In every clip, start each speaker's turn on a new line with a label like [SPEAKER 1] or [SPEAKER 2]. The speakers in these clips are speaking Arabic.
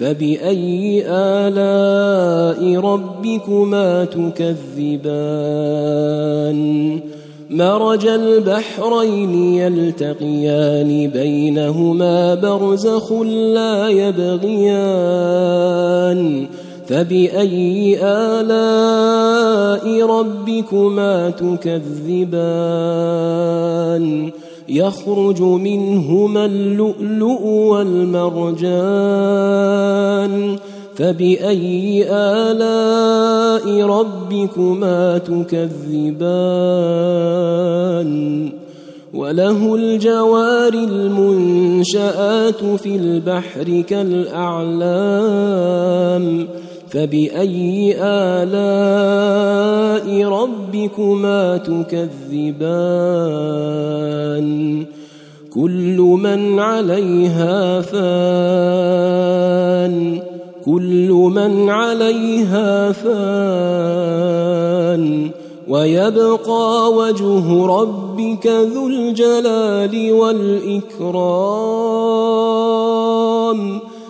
[SPEAKER 1] فبأي آلاء ربكما تكذبان؟ مرج البحرين يلتقيان بينهما برزخ لا يبغيان. فبأي آلاء ربكما تكذبان؟ يخرج منهما اللؤلؤ والمرجان فبأي آلاء ربكما تكذبان؟ وله الجوار المنشآت في البحر كالأعلام فبأي آلاء ربكما تكذبان؟ كل من عليها فان. كل من عليها فان. ويبقى وجه ربك ذو الجلال والإكرام.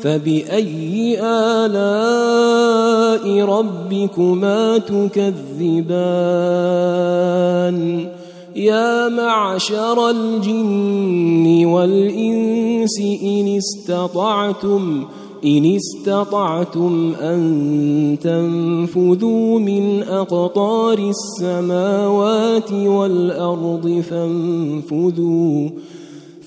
[SPEAKER 1] فبأي آلاء ربكما تكذبان يا معشر الجن والإنس إن استطعتم إن استطعتم أن تنفذوا من أقطار السماوات والأرض فانفذوا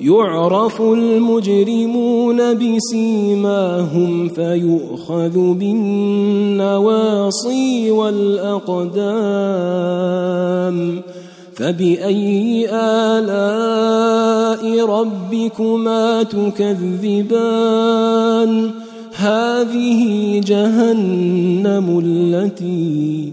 [SPEAKER 1] يعرف المجرمون بسيماهم فيؤخذ بالنواصي والأقدام فبأي آلاء ربكما تكذبان؟ هذه جهنم التي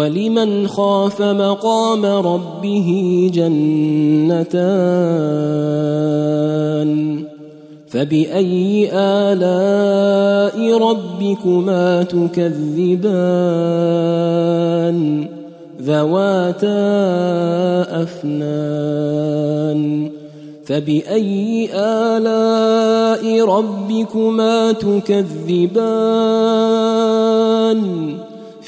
[SPEAKER 1] ولمن خاف مقام ربه جنتان فبأي آلاء ربكما تكذبان ذواتا أفنان فبأي آلاء ربكما تكذبان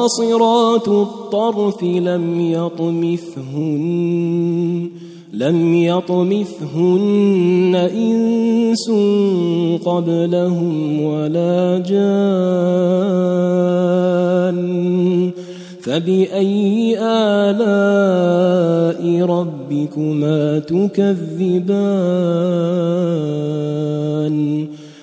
[SPEAKER 1] قاصرات الطرف لم يطمثهن لم يطمثهن إنس قبلهم ولا جان. فبأي آلاء ربكما تكذبان؟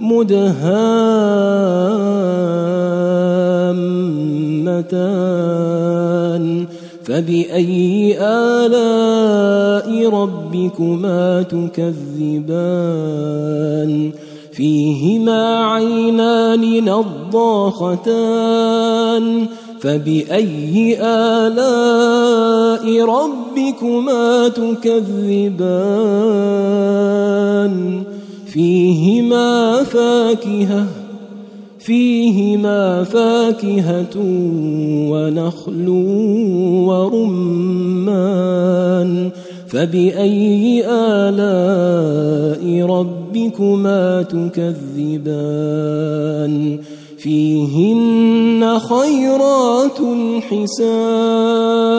[SPEAKER 1] مدهامتان. فبأي آلاء ربكما تكذبان؟ فيهما عينان نضاختان. فبأي آلاء ربكما تكذبان؟ فيهما فاكهة فيهما فاكهة ونخل ورمان. فبأي آلاء ربكما تكذبان؟ فيهن خيرات حسان.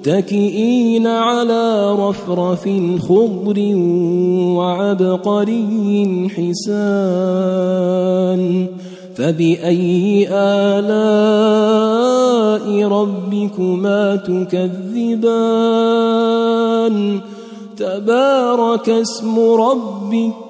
[SPEAKER 1] متكئين على رفرف خضر وعبقري حسان. فبأي آلاء ربكما تكذبان؟ تبارك اسم ربك